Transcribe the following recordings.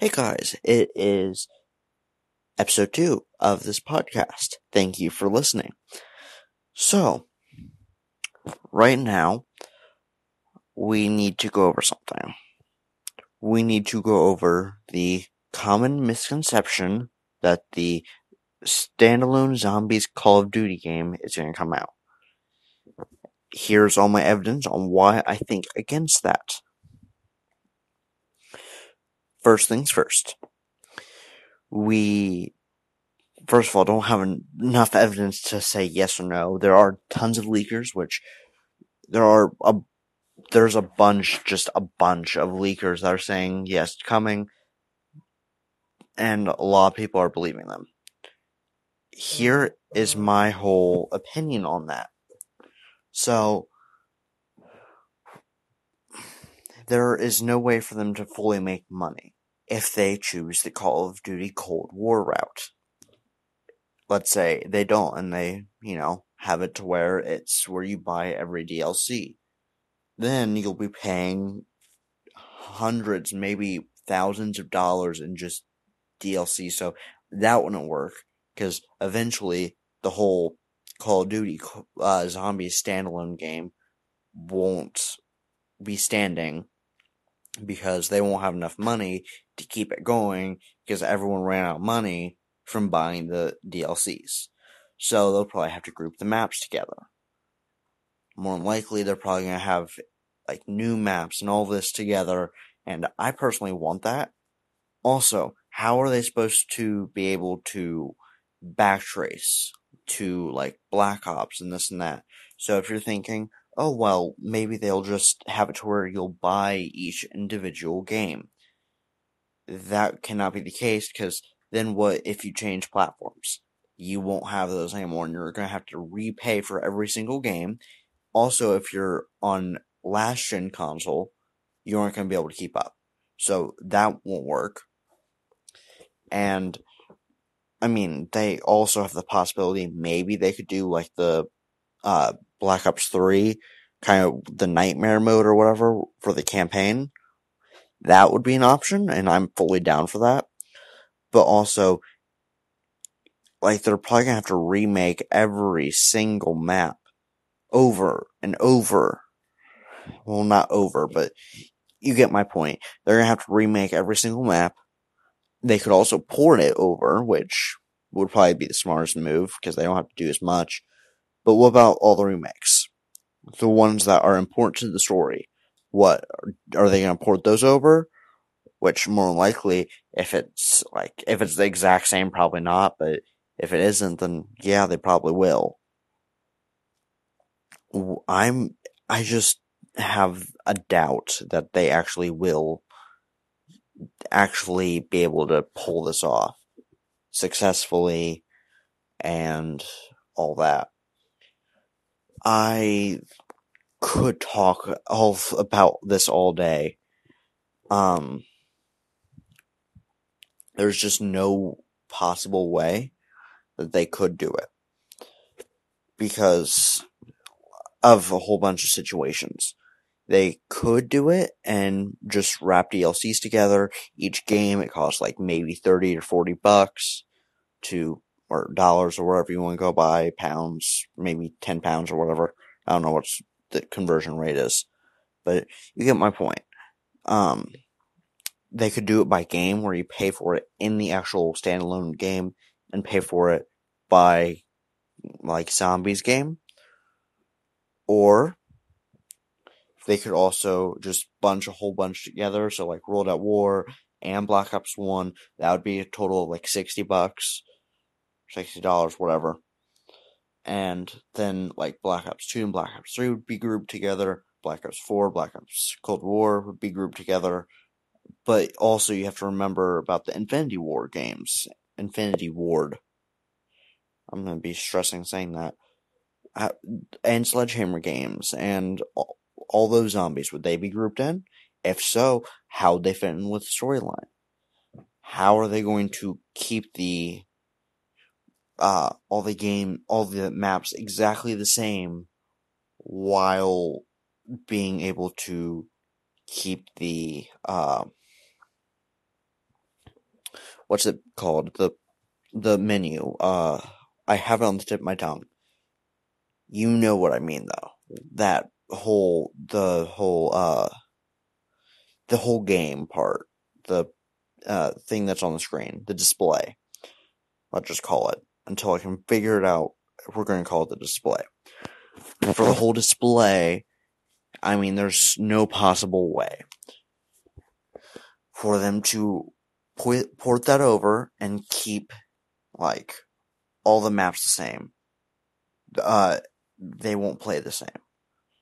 Hey guys, it is episode two of this podcast. Thank you for listening. So, right now, we need to go over something. We need to go over the common misconception that the standalone zombies Call of Duty game is going to come out. Here's all my evidence on why I think against that. First things first. We, first of all, don't have enough evidence to say yes or no. There are tons of leakers, which there are a, there's a bunch, just a bunch of leakers that are saying yes, coming. And a lot of people are believing them. Here is my whole opinion on that. So, there is no way for them to fully make money if they choose the Call of Duty Cold War route. Let's say they don't and they, you know, have it to where it's where you buy every DLC. Then you'll be paying hundreds, maybe thousands of dollars in just DLC. So that wouldn't work because eventually the whole Call of Duty uh, Zombies standalone game won't be standing because they won't have enough money to keep it going because everyone ran out of money from buying the DLCs. So they'll probably have to group the maps together. More than likely, they're probably going to have like new maps and all this together, and I personally want that. Also, how are they supposed to be able to backtrace to like Black Ops and this and that? So if you're thinking, oh well, maybe they'll just have it to where you'll buy each individual game. That cannot be the case because then what if you change platforms? You won't have those anymore and you're going to have to repay for every single game. Also, if you're on last gen console, you aren't going to be able to keep up. So that won't work. And I mean, they also have the possibility maybe they could do like the uh, Black Ops 3, kind of the nightmare mode or whatever for the campaign. That would be an option, and I'm fully down for that. But also, like, they're probably gonna have to remake every single map over and over. Well, not over, but you get my point. They're gonna have to remake every single map. They could also port it over, which would probably be the smartest move because they don't have to do as much. But what about all the remakes? The ones that are important to the story. What are they going to port those over? Which more likely, if it's like if it's the exact same, probably not. But if it isn't, then yeah, they probably will. I'm I just have a doubt that they actually will actually be able to pull this off successfully and all that. I could talk all about this all day. Um, there's just no possible way that they could do it because of a whole bunch of situations. They could do it and just wrap DLCs together. Each game, it costs like maybe 30 or 40 bucks to or dollars or wherever you want to go by, pounds, maybe 10 pounds or whatever. I don't know what the conversion rate is, but you get my point. Um, they could do it by game where you pay for it in the actual standalone game and pay for it by like zombies game. Or they could also just bunch a whole bunch together. So like World at War and Black Ops 1, that would be a total of like 60 bucks sixty dollars, whatever. And then like Black Ops Two and Black Ops Three would be grouped together. Black Ops Four, Black Ops Cold War would be grouped together. But also you have to remember about the Infinity War games, Infinity Ward. I'm gonna be stressing saying that. Uh, and Sledgehammer games and all, all those zombies would they be grouped in? If so, how would they fit in with the storyline? How are they going to keep the uh, all the game, all the maps exactly the same while being able to keep the, uh, what's it called? The the menu. Uh, I have it on the tip of my tongue. You know what I mean, though. That whole the whole uh the whole game part, the uh thing that's on the screen, the display. Let's just call it until I can figure it out. We're going to call it the display. For the whole display, I mean, there's no possible way for them to port that over and keep like all the maps the same. Uh, they won't play the same.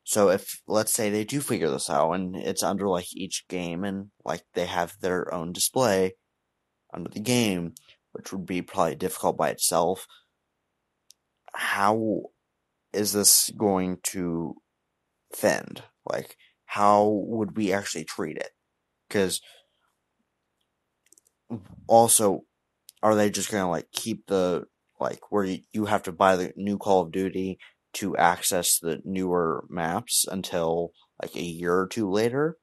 So if let's say they do figure this out and it's under like each game and like they have their own display under the game, which would be probably difficult by itself. How is this going to fend? Like, how would we actually treat it? Because also, are they just gonna like keep the like where you have to buy the new Call of Duty to access the newer maps until like a year or two later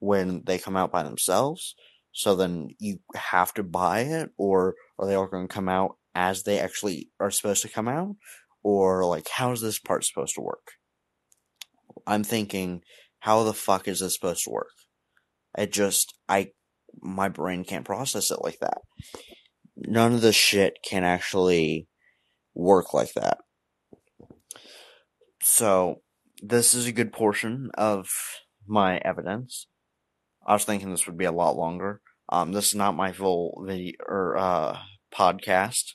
when they come out by themselves. So then you have to buy it, or are they all going to come out as they actually are supposed to come out? Or like, how's this part supposed to work? I'm thinking, how the fuck is this supposed to work? It just, I, my brain can't process it like that. None of this shit can actually work like that. So, this is a good portion of my evidence. I was thinking this would be a lot longer. Um, this is not my full video or uh, podcast.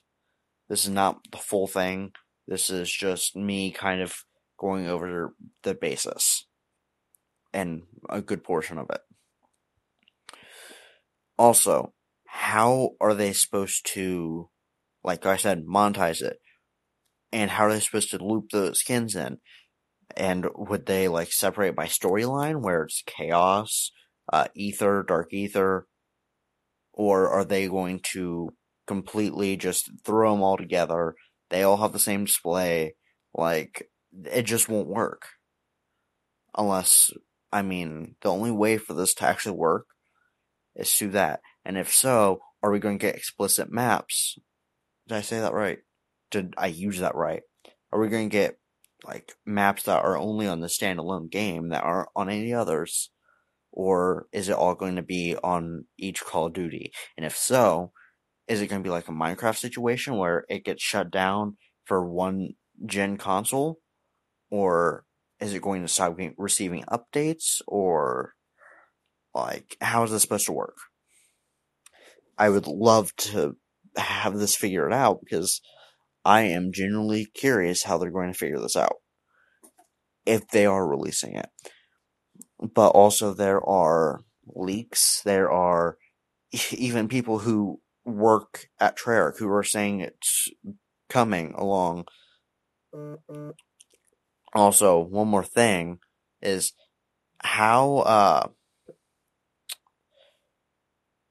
This is not the full thing. This is just me kind of going over the basis and a good portion of it. Also, how are they supposed to, like I said, monetize it? and how are they supposed to loop the skins in? And would they like separate by storyline where it's chaos, uh, Aether, Dark Aether, or are they going to completely just throw them all together? They all have the same display. Like it just won't work unless I mean the only way for this to actually work is through that. And if so, are we going to get explicit maps? Did I say that right? did I use that right? Are we going to get like maps that are only on the standalone game that aren't on any others? Or is it all going to be on each Call of Duty? And if so, is it going to be like a Minecraft situation where it gets shut down for one gen console? Or is it going to stop receiving updates? Or like, how is this supposed to work? I would love to have this figured out because I am genuinely curious how they're going to figure this out. If they are releasing it. But also, there are leaks. There are even people who work at Treyarch who are saying it's coming along. Also, one more thing is how uh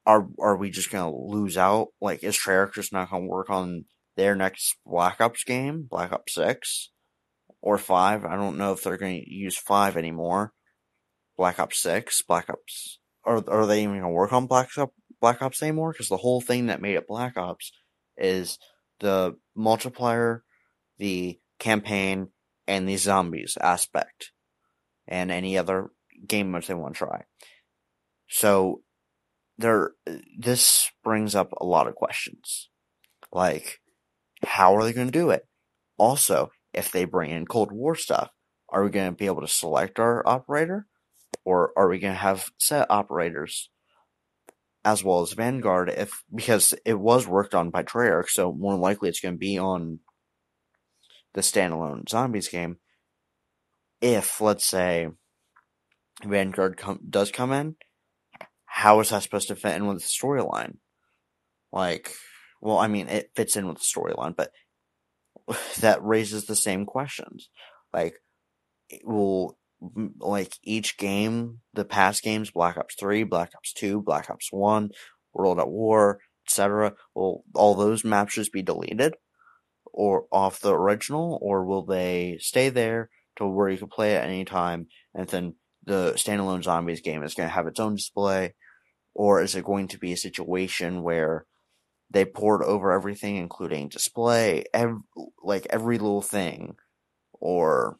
are are we just gonna lose out? Like, is Treyarch just not gonna work on their next Black Ops game, Black Ops 6 or 5. I don't know if they're to use 5 anymore. Black Ops 6, Black Ops. Or are they even to work on Black Ops, Black Ops anymore? Because the whole thing that made it Black Ops is the multiplier, the campaign, and the zombies aspect. And any other game modes they want to try. So, there, this brings up a lot of questions. Like, how are they going to do it? Also, if they bring in Cold War stuff, are we going to be able to select our operator? Or are we going to have set operators as well as Vanguard? If because it was worked on by Treyarch, so more likely it's going to be on the standalone zombies game. If let's say Vanguard com- does come in, how is that supposed to fit in with the storyline? Like, well, I mean, it fits in with the storyline, but that raises the same questions. Like, will like each game, the past games, Black Ops Three, Black Ops Two, Black Ops One, World at War, etc. Will all those maps just be deleted or off the original, or will they stay there to where you can play at any time, and then the standalone zombies game is going to have its own display, or is it going to be a situation where they poured over everything, including display, ev- like every little thing, or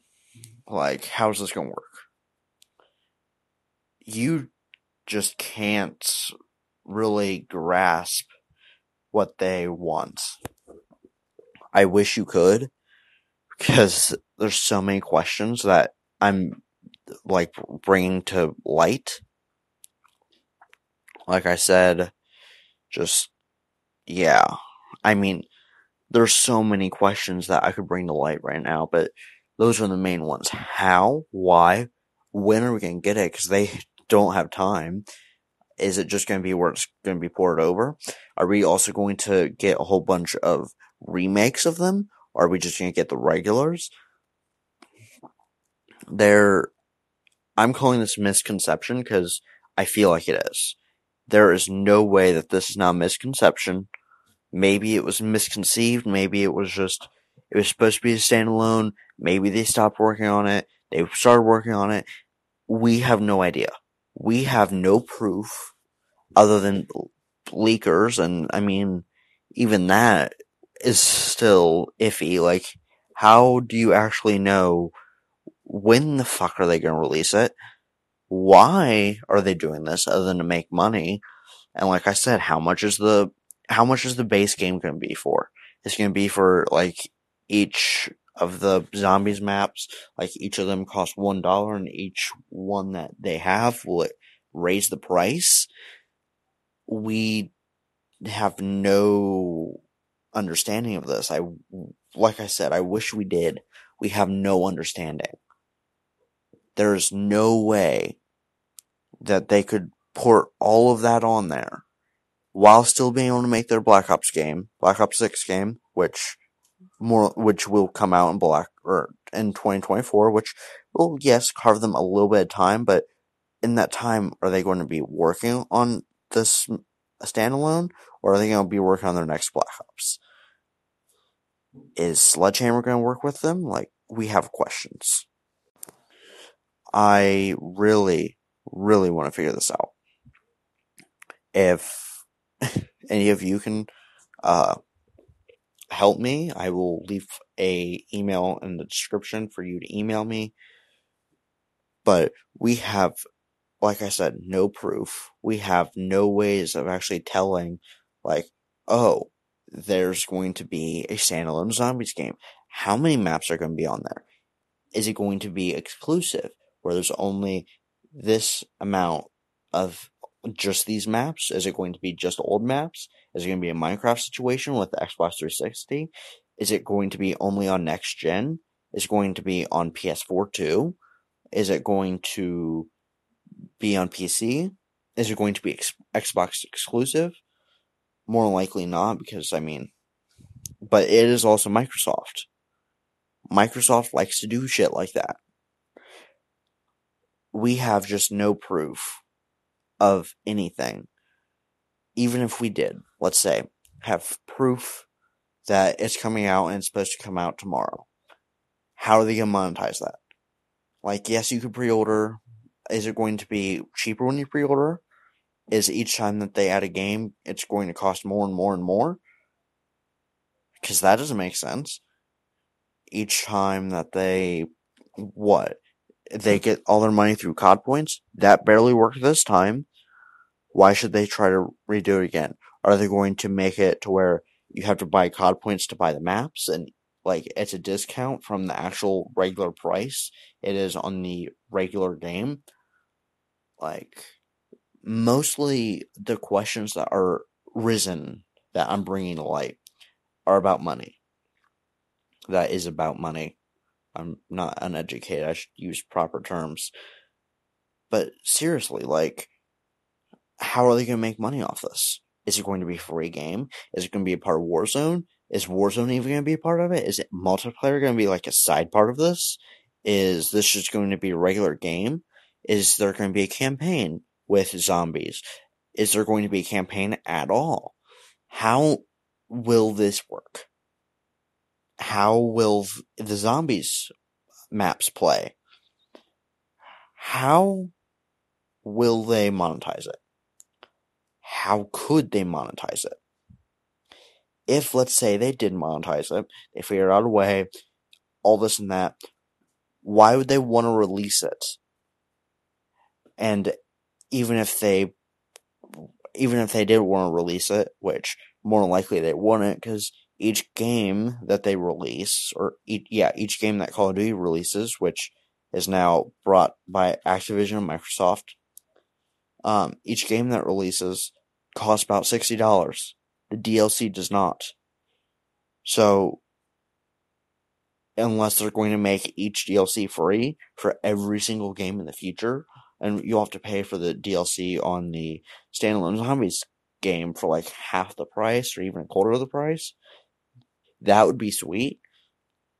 like how's this gonna work? You just can't really grasp what they want. I wish you could, because there's so many questions that I'm like bringing to light. Like I said, just yeah. I mean, there's so many questions that I could bring to light right now, but those are the main ones. How? Why? When are we going to get it? Because they don't have time. Is it just going to be where it's going to be poured over? Are we also going to get a whole bunch of remakes of them? Are we just going to get the regulars? There, I'm calling this misconception because I feel like it is. There is no way that this is not misconception. Maybe it was misconceived. Maybe it was just, it was supposed to be a standalone. Maybe they stopped working on it. They started working on it. We have no idea. We have no proof other than leakers. And I mean, even that is still iffy. Like, how do you actually know when the fuck are they going to release it? Why are they doing this other than to make money? And like I said, how much is the how much is the base game going to be for? It's going to be for like each of the zombies maps, like each of them cost one dollar, and each one that they have will raise the price. We have no understanding of this. I, like I said, I wish we did. We have no understanding. There's no way that they could port all of that on there while still being able to make their Black Ops game, Black Ops 6 game, which more, which will come out in Black, or in 2024, which will, yes, carve them a little bit of time, but in that time, are they going to be working on this standalone, or are they going to be working on their next Black Ops? Is Sledgehammer going to work with them? Like, we have questions. I really, really want to figure this out. If any of you can uh, help me, I will leave a email in the description for you to email me. But we have, like I said, no proof. We have no ways of actually telling, like, oh, there's going to be a standalone zombies game. How many maps are going to be on there? Is it going to be exclusive, where there's only this amount of just these maps? Is it going to be just old maps? Is it going to be a Minecraft situation with Xbox 360? Is it going to be only on next gen? Is it going to be on PS4 too? Is it going to be on PC? Is it going to be ex- Xbox exclusive? More likely not, because I mean, but it is also Microsoft. Microsoft likes to do shit like that. We have just no proof of anything. Even if we did, let's say, have proof that it's coming out and it's supposed to come out tomorrow. How are they going to monetize that? Like, yes, you could pre order. Is it going to be cheaper when you pre order? Is each time that they add a game, it's going to cost more and more and more? Because that doesn't make sense. Each time that they, what? They get all their money through COD points? That barely worked this time. Why should they try to redo it again? Are they going to make it to where you have to buy COD points to buy the maps and like it's a discount from the actual regular price it is on the regular game? Like, mostly the questions that are risen that I'm bringing to light are about money. That is about money. I'm not uneducated. I should use proper terms. But seriously, like, how are they going to make money off this? Is it going to be a free game? Is it going to be a part of Warzone? Is Warzone even going to be a part of it? Is it multiplayer going to be like a side part of this? Is this just going to be a regular game? Is there going to be a campaign with zombies? Is there going to be a campaign at all? How will this work? How will the zombies maps play? How will they monetize it? How could they monetize it? if let's say they did monetize it, they figured out a way, all this and that, why would they want to release it? And even if they, even if they did want to release it, which more likely they wouldn't, because each game that they release, or each, yeah, each game that Call of Duty releases, which is now brought by Activision and Microsoft, um, each game that releases costs about sixty dollars. The DLC does not. So, unless they're going to make each DLC free for every single game in the future, and you'll have to pay for the DLC on the standalone zombies game for like half the price or even a quarter of the price, that would be sweet.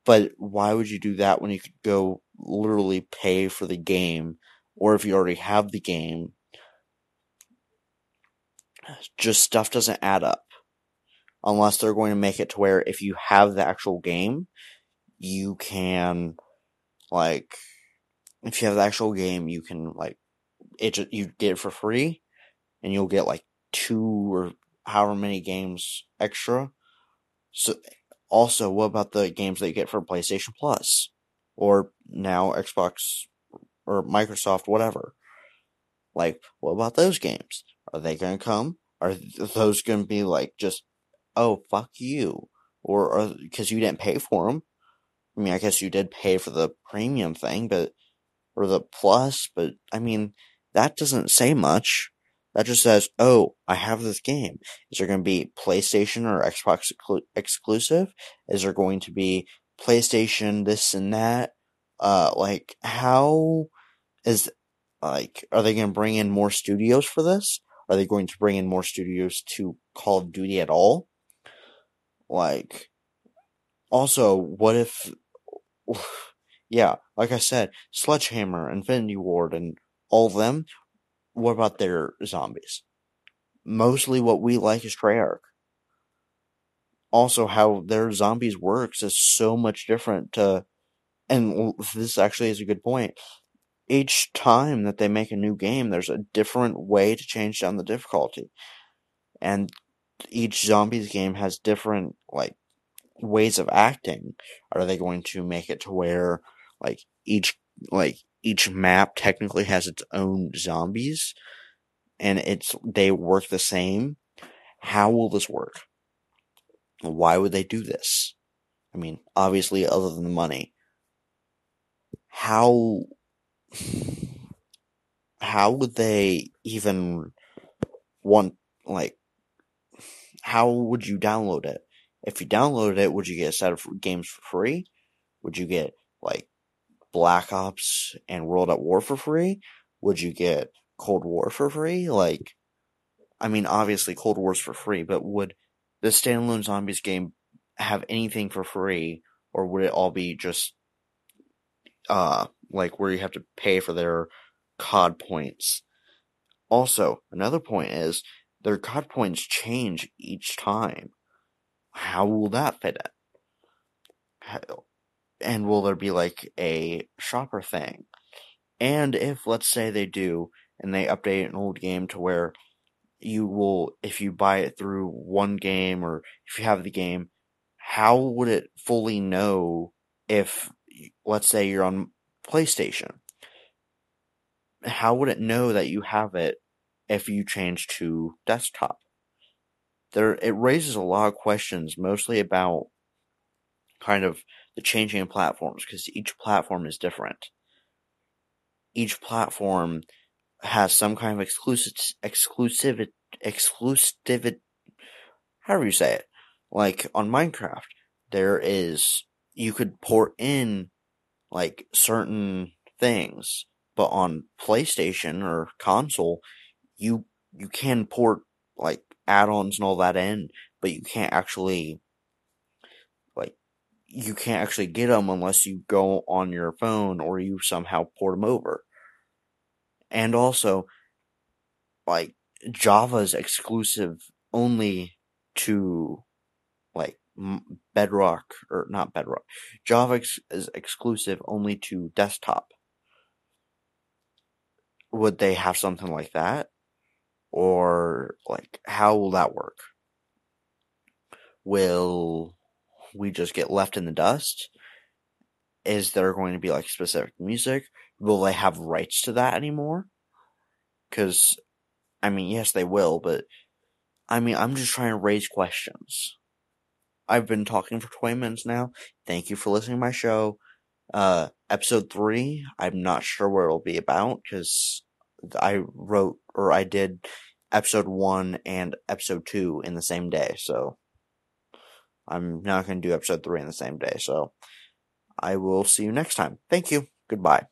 But why would you do that when you could go literally pay for the game, or if you already have the game, just stuff doesn't add up. Unless they're going to make it to where if you have the actual game, you can, like, if you have the actual game, you can, like, it, just, you get it for free, and you'll get, like, two or however many games extra. So, also, what about the games that you get for PlayStation Plus? Or now Xbox or Microsoft, whatever. Like, what about those games? Are they going to come? Are those going to be like just, oh, fuck you? Or because you didn't pay for them? I mean, I guess you did pay for the premium thing, but, or the plus, but I mean, that doesn't say much. That just says, oh, I have this game. Is there going to be PlayStation or Xbox exclusive? Is there going to be PlayStation this and that? Uh, like, how is, like, are they going to bring in more studios for this? Are they going to bring in more studios to Call of Duty at all? Like, also, what if, yeah, like I said, Sledgehammer, Infinity Ward, and all of them, what about their zombies? Mostly what we like is Treyarch. Also, how their zombies works is so much different to, and this actually is a good point each time that they make a new game, there's a different way to change down the difficulty. And each zombies game has different, like, ways of acting. Are they going to make it to where, like, each, like, each map technically has its own zombies and it's, they work the same? How will this work? Why would they do this? I mean, obviously, other than the money. How how would they even want like how would you download it? If you downloaded it, would you get a set of games for free? Would you get like Black Ops and World at War for free? Would you get Cold War for free? Like, I mean, obviously Cold War's for free, but would the standalone zombies game have anything for free, or would it all be just uh like where you have to pay for their COD points. Also, another point is their COD points change each time. How will that fit in? And will there be like a shopper thing? And if, let's say, they do, and they update an old game to where you will, if you buy it through one game or if you have the game, how would it fully know if, let's say, you're on PlayStation. How would it know that you have it if you change to desktop? There, it raises a lot of questions, mostly about kind of the changing of platforms, because each platform is different. Each platform has some kind of exclusive, exclusive, exclusive, however you say it. Like on Minecraft, there is, you could port in like certain things. But on PlayStation or console, you you can port like add-ons and all that in, but you can't actually you can't actually get them unless you go on your phone or you somehow port them over. And also, like Java's exclusive only to like Bedrock or not Bedrock. Java is exclusive only to desktop. Would they have something like that? Or like how will that work? will we just get left in the dust? Is there going to be like specific music? Will they have rights to that anymore? Because, I mean, yes, they will, but I mean, I'm just trying to raise questions. I've been talking for 20 minutes now. Thank you for listening to my show. Uh, episode 3, I'm not sure what it'll be about because I wrote or I did episode 1 and episode 2 in the same day, so I'm not going to do episode 3 in the same day, so I will see you next time. Thank you. Goodbye.